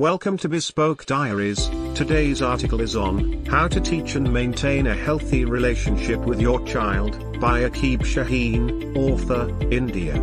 Welcome to Bespoke Diaries. Today's article is on How to Teach and Maintain a Healthy Relationship with Your Child by Akib Shaheen, author, India.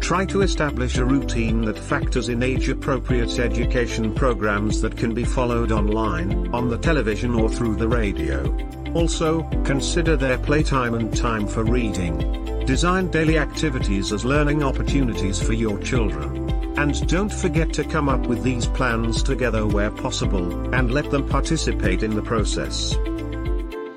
Try to establish a routine that factors in age appropriate education programs that can be followed online, on the television, or through the radio. Also, consider their playtime and time for reading. Design daily activities as learning opportunities for your children. And don't forget to come up with these plans together where possible, and let them participate in the process.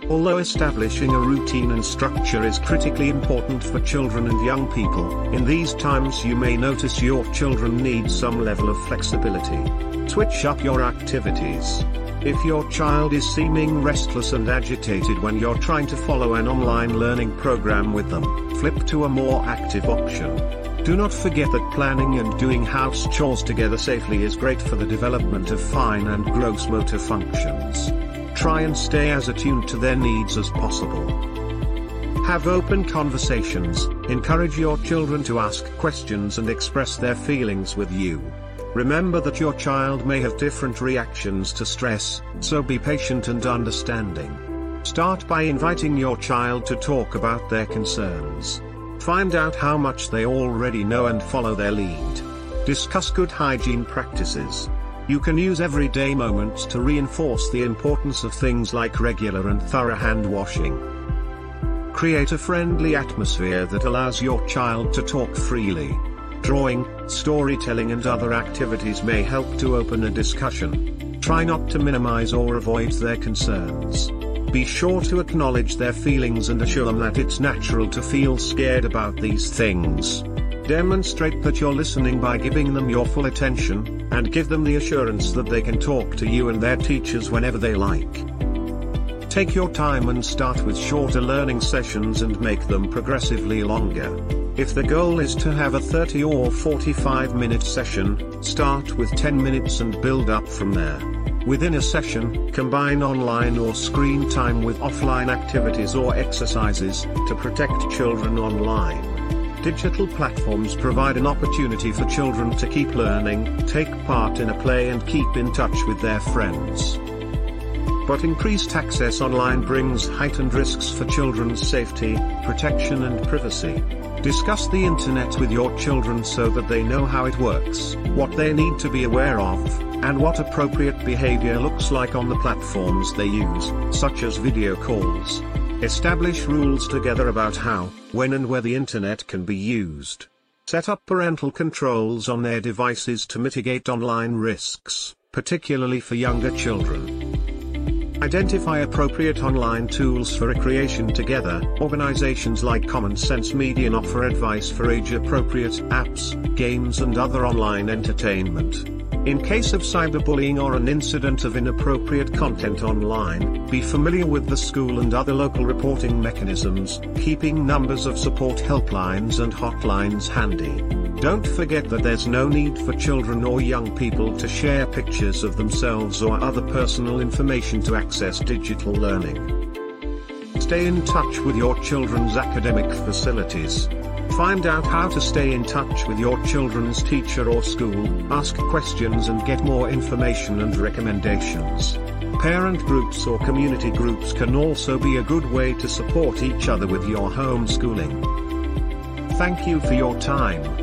Although establishing a routine and structure is critically important for children and young people, in these times you may notice your children need some level of flexibility. Switch up your activities. If your child is seeming restless and agitated when you're trying to follow an online learning program with them, flip to a more active option. Do not forget that planning and doing house chores together safely is great for the development of fine and gross motor functions. Try and stay as attuned to their needs as possible. Have open conversations, encourage your children to ask questions and express their feelings with you. Remember that your child may have different reactions to stress, so be patient and understanding. Start by inviting your child to talk about their concerns. Find out how much they already know and follow their lead. Discuss good hygiene practices. You can use everyday moments to reinforce the importance of things like regular and thorough hand washing. Create a friendly atmosphere that allows your child to talk freely. Drawing, storytelling and other activities may help to open a discussion. Try not to minimize or avoid their concerns. Be sure to acknowledge their feelings and assure them that it's natural to feel scared about these things. Demonstrate that you're listening by giving them your full attention, and give them the assurance that they can talk to you and their teachers whenever they like. Take your time and start with shorter learning sessions and make them progressively longer. If the goal is to have a 30 or 45 minute session, start with 10 minutes and build up from there. Within a session, combine online or screen time with offline activities or exercises to protect children online. Digital platforms provide an opportunity for children to keep learning, take part in a play and keep in touch with their friends. But increased access online brings heightened risks for children's safety, protection and privacy. Discuss the internet with your children so that they know how it works, what they need to be aware of, and what appropriate behavior looks like on the platforms they use, such as video calls. Establish rules together about how, when and where the internet can be used. Set up parental controls on their devices to mitigate online risks, particularly for younger children. Identify appropriate online tools for recreation together. Organizations like Common Sense Media offer advice for age appropriate apps, games, and other online entertainment. In case of cyberbullying or an incident of inappropriate content online, be familiar with the school and other local reporting mechanisms, keeping numbers of support helplines and hotlines handy. Don't forget that there's no need for children or young people to share pictures of themselves or other personal information to access digital learning. Stay in touch with your children's academic facilities. Find out how to stay in touch with your children's teacher or school, ask questions and get more information and recommendations. Parent groups or community groups can also be a good way to support each other with your homeschooling. Thank you for your time.